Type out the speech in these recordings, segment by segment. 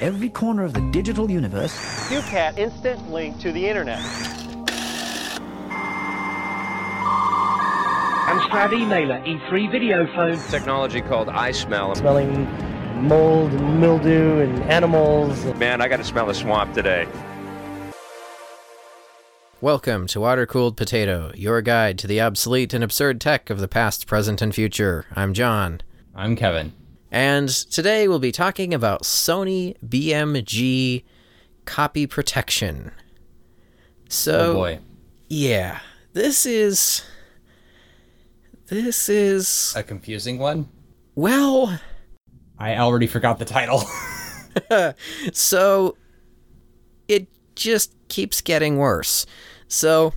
every corner of the digital universe. CueCat instant link to the internet. Amstrad emailer, E3 video phone. Technology called iSmell. Smelling mold and mildew and animals. Man, I got to smell the swamp today. Welcome to Water Cooled Potato, your guide to the obsolete and absurd tech of the past, present, and future. I'm John. I'm Kevin. And today we'll be talking about Sony BMG copy protection. So, oh boy. yeah, this is. This is. A confusing one? Well. I already forgot the title. so, it just keeps getting worse. So,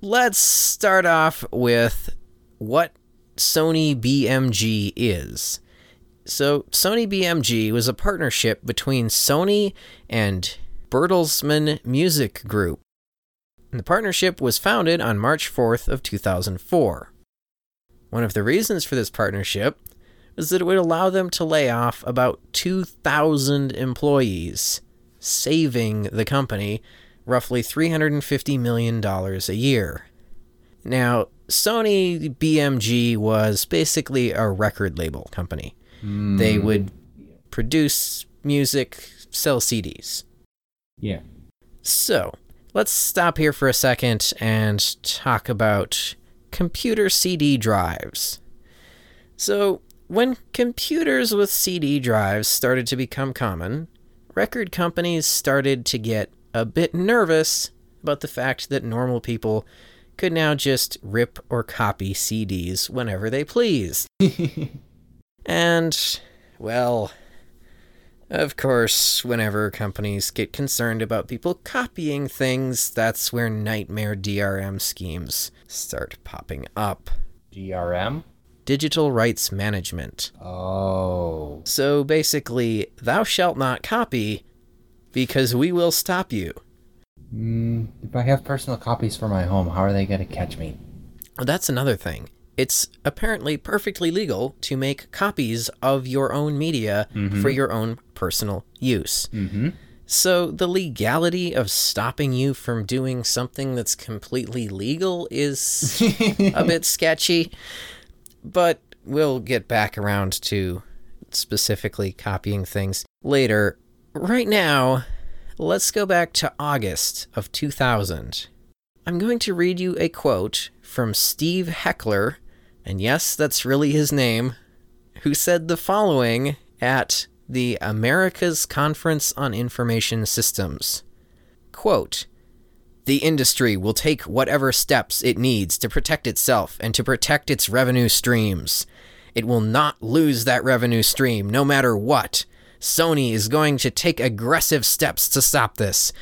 let's start off with what Sony BMG is. So, Sony BMG was a partnership between Sony and Bertelsmann Music Group. And the partnership was founded on March 4th of 2004. One of the reasons for this partnership was that it would allow them to lay off about 2,000 employees, saving the company roughly $350 million a year. Now, Sony BMG was basically a record label company. Mm. They would produce music, sell CDs. Yeah. So, let's stop here for a second and talk about computer CD drives. So, when computers with CD drives started to become common, record companies started to get a bit nervous about the fact that normal people could now just rip or copy CDs whenever they pleased. and, well, of course, whenever companies get concerned about people copying things, that's where nightmare DRM schemes start popping up. DRM? Digital Rights Management. Oh. So basically, thou shalt not copy because we will stop you. Mm, if I have personal copies for my home, how are they going to catch me? Well, that's another thing. It's apparently perfectly legal to make copies of your own media mm-hmm. for your own personal use. Mm-hmm. So the legality of stopping you from doing something that's completely legal is a bit sketchy. But we'll get back around to specifically copying things later. Right now, let's go back to August of 2000. I'm going to read you a quote from Steve Heckler, and yes, that's really his name, who said the following at the America's Conference on Information Systems. Quote, the industry will take whatever steps it needs to protect itself and to protect its revenue streams. It will not lose that revenue stream no matter what. Sony is going to take aggressive steps to stop this.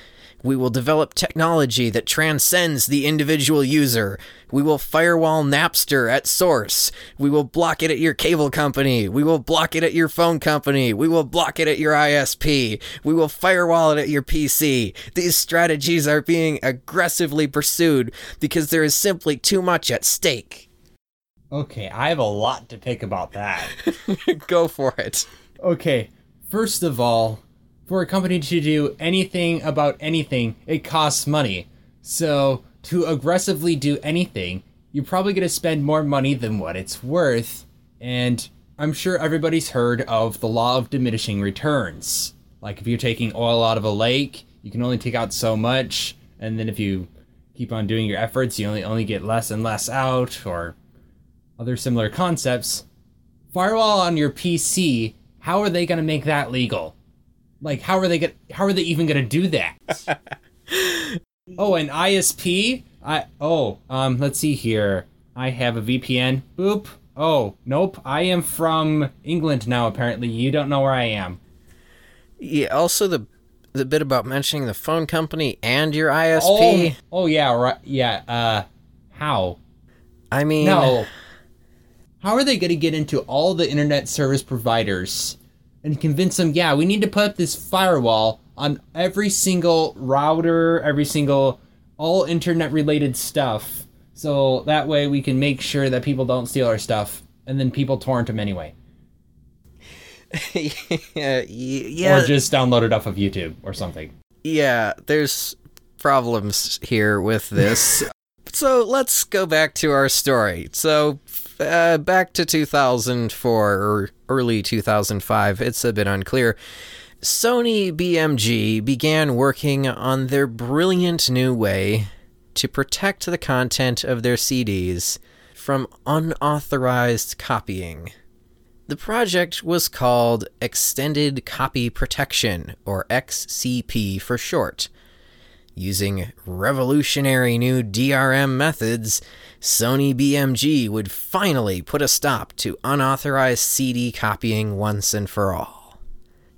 We will develop technology that transcends the individual user. We will firewall Napster at source. We will block it at your cable company. We will block it at your phone company. We will block it at your ISP. We will firewall it at your PC. These strategies are being aggressively pursued because there is simply too much at stake. Okay, I have a lot to pick about that. Go for it. Okay, First of all, for a company to do anything about anything, it costs money. So, to aggressively do anything, you're probably going to spend more money than what it's worth. And I'm sure everybody's heard of the law of diminishing returns. Like if you're taking oil out of a lake, you can only take out so much, and then if you keep on doing your efforts, you only only get less and less out, or other similar concepts. Firewall on your PC how are they going to make that legal? Like, how are they going? How are they even going to do that? oh, an ISP. I oh um. Let's see here. I have a VPN. Boop. Oh nope. I am from England now. Apparently, you don't know where I am. Yeah. Also, the the bit about mentioning the phone company and your ISP. Oh, oh yeah. Right. Yeah. Uh. How? I mean. No. How are they going to get into all the internet service providers and convince them, yeah, we need to put up this firewall on every single router, every single all internet related stuff. So that way we can make sure that people don't steal our stuff and then people torrent them anyway. yeah, yeah, Or just download it off of YouTube or something. yeah, there's problems here with this. so let's go back to our story. So, uh, back to 2004 or early 2005, it's a bit unclear. Sony BMG began working on their brilliant new way to protect the content of their CDs from unauthorized copying. The project was called Extended Copy Protection, or XCP for short. Using revolutionary new DRM methods, Sony BMG would finally put a stop to unauthorized CD copying once and for all.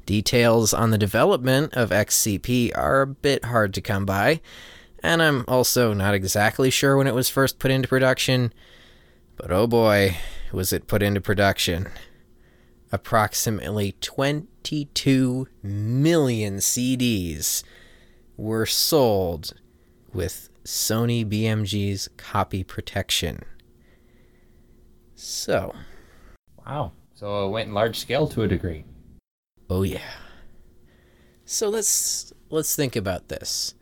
Details on the development of XCP are a bit hard to come by, and I'm also not exactly sure when it was first put into production, but oh boy, was it put into production approximately 22 million CDs were sold with Sony BMG's copy protection. So, Wow. So it went large scale to a degree. oh yeah. So let's let's think about this.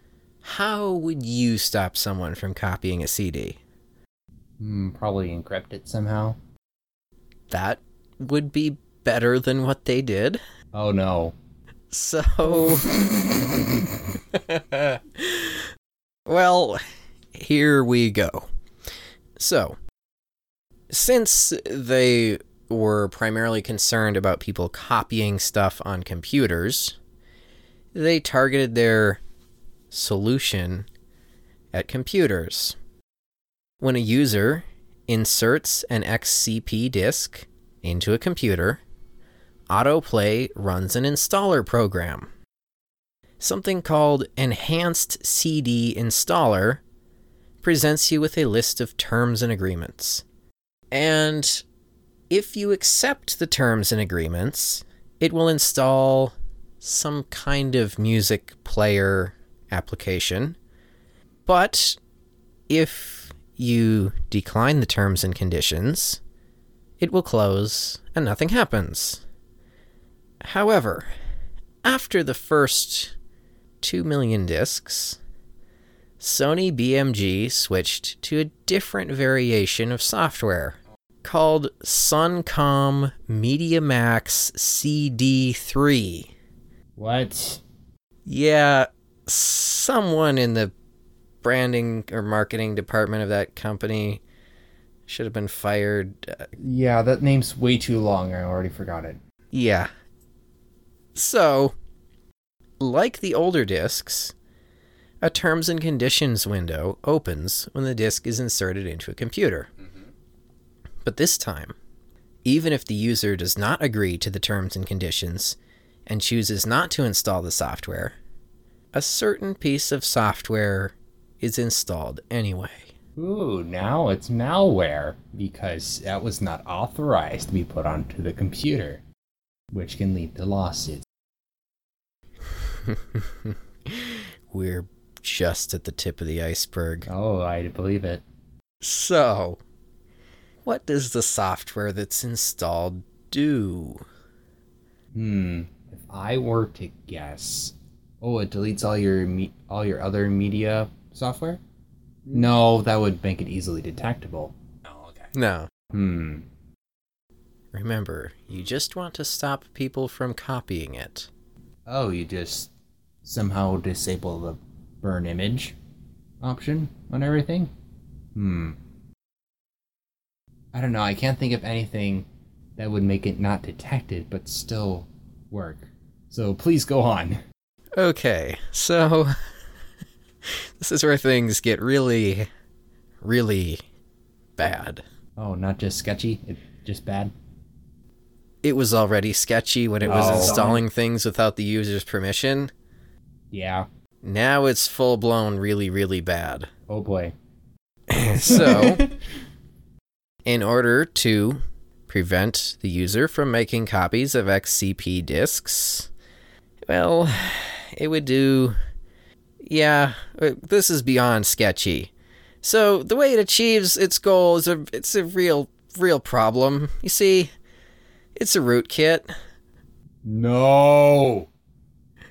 How would you stop someone from copying a CD? Hmm, probably encrypt it somehow. That would be better than what they did. Oh no. So, well, here we go. So, since they were primarily concerned about people copying stuff on computers, they targeted their solution at computers. When a user inserts an XCP disk into a computer, Autoplay runs an installer program. Something called Enhanced CD Installer presents you with a list of terms and agreements. And if you accept the terms and agreements, it will install some kind of music player application. But if you decline the terms and conditions, it will close and nothing happens. However, after the first 2 million discs, Sony BMG switched to a different variation of software called SunnComm MediaMax CD3. What? Yeah, someone in the branding or marketing department of that company should have been fired. Uh, Yeah, that name's way too long. I already forgot it. Yeah. So, like the older discs, a terms and conditions window opens when the disk is inserted into a computer. Mm-hmm. But this time, even if the user does not agree to the terms and conditions and chooses not to install the software, a certain piece of software is installed anyway. Ooh, now it's malware because that was not authorized to be put onto the computer, which can lead to lawsuits. We're just at the tip of the iceberg. Oh, I believe it. So, what does the software that's installed do? Hmm. If I were to guess, oh, it deletes all your me- all your other media software. No, that would make it easily detectable. Oh, okay. No. Hmm. Remember, you just want to stop people from copying it. Oh, you just somehow disable the burn image option on everything? Hmm. I don't know. I can't think of anything that would make it not detected but still work. So please go on. Okay, so this is where things get really, really bad. Oh, not just sketchy, it just bad. It was already sketchy when it was Oh. installing things without the user's permission. Yeah. Now it's full blown really, really bad. Oh boy. So, in order to prevent the user from making copies of XCP disks, well, it would do. Yeah, uh, this is beyond sketchy. So the way it achieves its goal is a it's a real real problem. You see, it's a rootkit, No.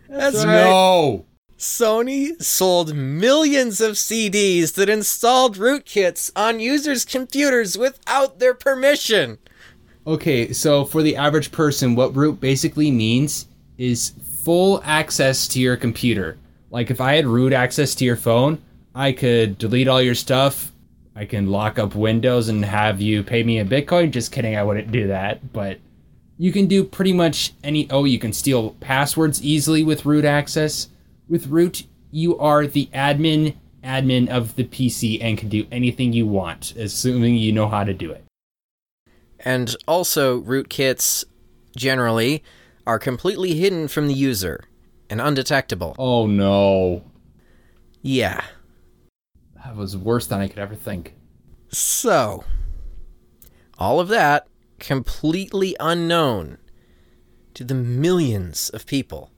That's right. No. Sony sold millions of CDs that installed rootkits on users' computers without their permission. Okay, so for the average person, what root basically means is full access to your computer. Like if I had root access to your phone, I could delete all your stuff. I can lock up Windows and have you pay me in Bitcoin. Just kidding, I wouldn't do that. But you can do pretty much any. Oh, you can steal passwords easily with root access. With root, you are the admin admin of the PC and can do anything you want, assuming you know how to do it. And also, rootkits generally are completely hidden from the user and undetectable. Oh no. Yeah. That was worse than I could ever think. So, all of that completely unknown to the millions of people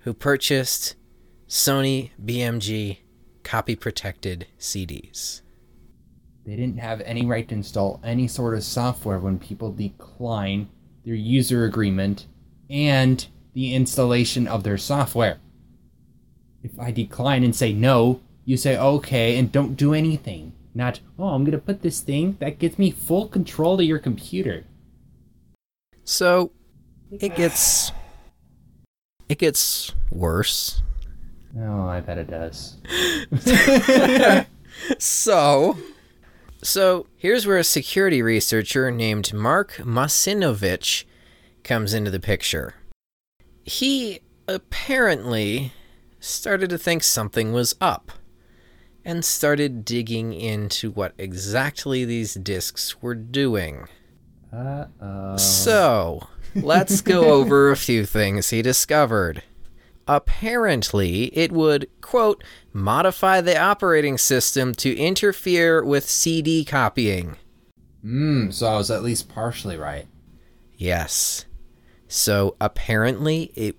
who purchased Sony BMG copy protected CDs. They didn't have any right to install any sort of software when people decline their user agreement and the installation of their software. If I decline and say no, you say okay and don't do anything. Not, oh, I'm going to put this thing that gives me full control of your computer. So, it gets it gets worse. Oh, I bet it does. So, so here's where a security researcher named Mark Russinovich comes into the picture. He apparently started to think something was up and started digging into what exactly these discs were doing. Uh-oh. So, let's go over a few things he discovered. Apparently, it would, quote, modify the operating system to interfere with CD copying. Hmm, so I was at least partially right. Yes. So, apparently, it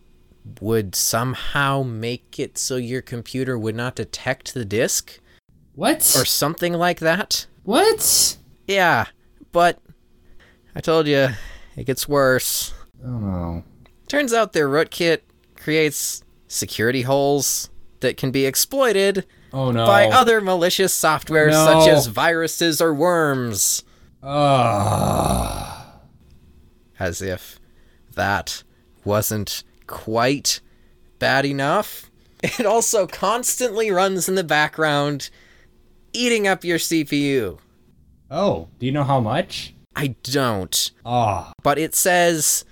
would somehow make it so your computer would not detect the disk What? or something like that. what? Yeah, but I told you, it gets worse. Oh no. Turns out their rootkit creates security holes that can be exploited Oh no. by other malicious software No. such as viruses or worms. Ah. As if that wasn't quite bad enough. It also constantly runs in the background, eating up your CPU. Oh, do you know how much? I don't, Ah. but it says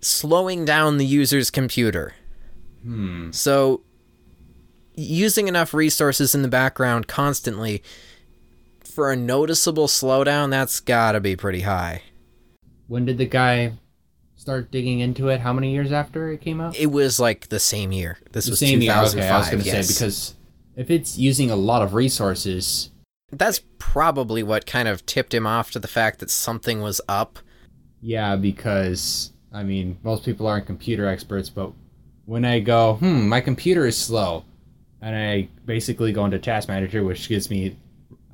slowing down the user's computer. Hmm. So, using enough resources in the background constantly for a noticeable slowdown, that's gotta be pretty high. When did the guy start digging into it? How many years after it came out? It was like the same year. This The was same year. 2005. Okay, I was going to yes. say because if it's using a lot of resources, that's probably what kind of tipped him off to the fact that something was up. yeah, because I mean, most people aren't computer experts, but when I go, hmm, my computer is slow, and I basically go into Task Manager, which gives me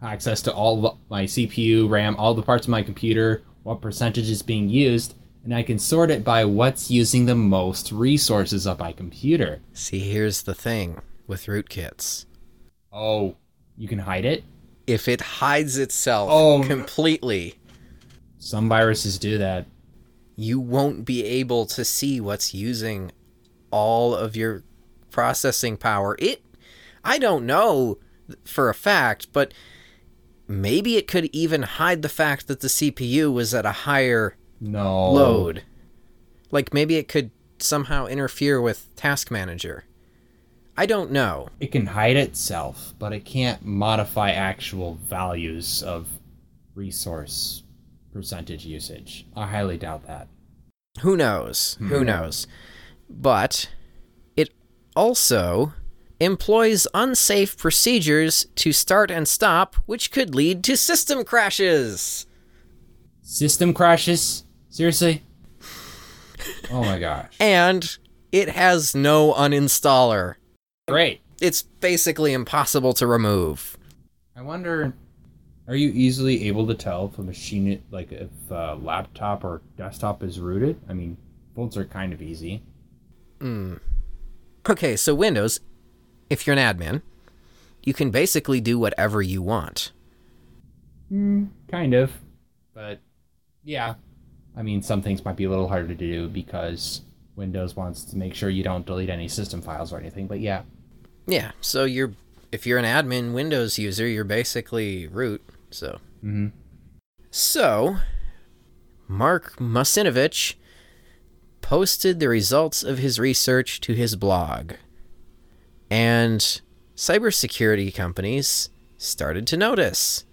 access to all the- my CPU, RAM, all the parts of my computer, what percentage is being used, and I can sort it by what's using the most resources of my computer. See, here's the thing with rootkits. Oh, you can hide it? If it hides itself Oh, completely, Some viruses do that. you won't be able to see what's using all of your processing power. It I don't know for a fact, but maybe it could even hide the fact that the CPU was at a higher No. load. Like maybe it could somehow interfere with Task Manager. I don't know. It can hide itself, but it can't modify actual values of resource percentage usage. I highly doubt that. Who knows? Hmm. Who knows? But it also employs unsafe procedures to start and stop, which could lead to system crashes. System crashes? Seriously? Oh my gosh. And it has no uninstaller. Great. It's basically impossible to remove. I wonder are you easily able to tell if a machine like if a laptop or desktop is rooted? I mean, Folds are kind of easy. Hmm. Okay, so Windows, if you're an admin, you can basically do whatever you want. Hmm, kind of. But yeah. I mean, some things might be a little harder to do because Windows wants to make sure you don't delete any system files or anything. But yeah. Yeah, so you're if you're an admin Windows user, you're basically root. So, mm-hmm. so Mark Russinovich posted the results of his research to his blog, and cybersecurity companies started to notice.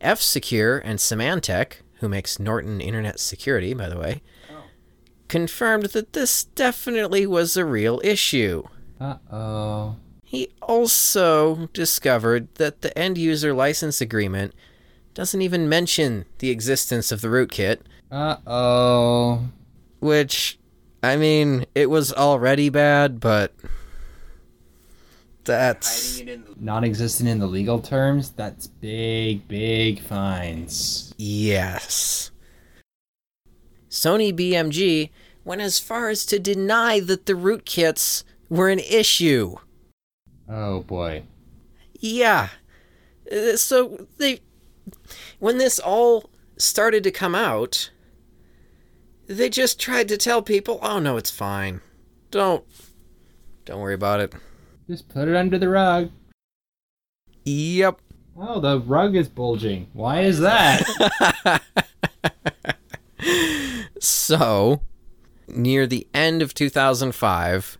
F Secure and Symantec, who makes Norton Internet Security, by the way, confirmed that this definitely was a real issue. Uh oh. He also discovered that the end user license agreement doesn't even mention the existence of the rootkit, Uh oh. which, I mean, it was already bad, but that's. Non existent in the legal terms? That's big, big fines. Yes. Sony BMG went as far as to deny that the rootkits were an issue. Oh boy. Yeah. Uh, So they when this all started to come out, they just tried to tell people, "Oh no, it's fine. Don't don't worry about it." Just put it under the rug. Yep. Oh, the rug is bulging. Why is that? So, near the end of 2005,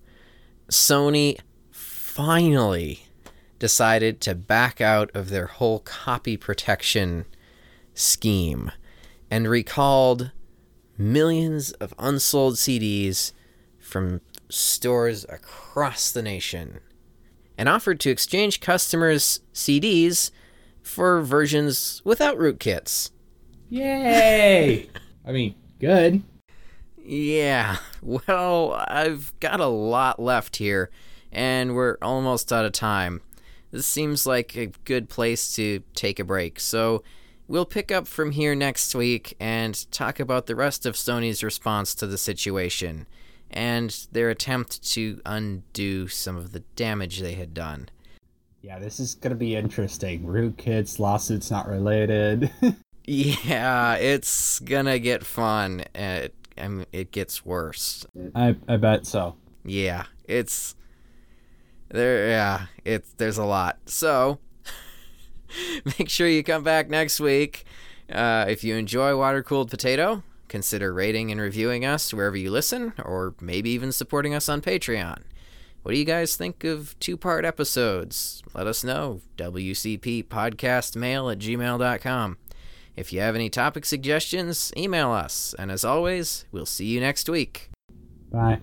Sony finally decided to back out of their whole copy protection scheme and recalled millions of unsold CDs from stores across the nation and offered to exchange customers' CDs for versions without rootkits. Yay! I mean, good. Yeah, well, I've got a lot left here, and we're almost out of time. This seems like a good place to take a break, so we'll pick up from here next week and talk about the rest of Sony's response to the situation and their attempt to undo some of the damage they had done. Yeah, this is gonna be interesting. Rootkits, lawsuits not related. Yeah, it's gonna get fun. It, I mean, it gets worse. I I bet so. Yeah, it's there. Yeah, it's there's a lot. So make sure you come back next week. Uh, if you enjoy Water Cooled Potato, consider rating and reviewing us wherever you listen, or maybe even supporting us on Patreon. What do you guys think of two part episodes? Let us know. WCP Podcast Mail at gmail.com. If you have any topic suggestions, email us. And as always, we'll see you next week. Bye.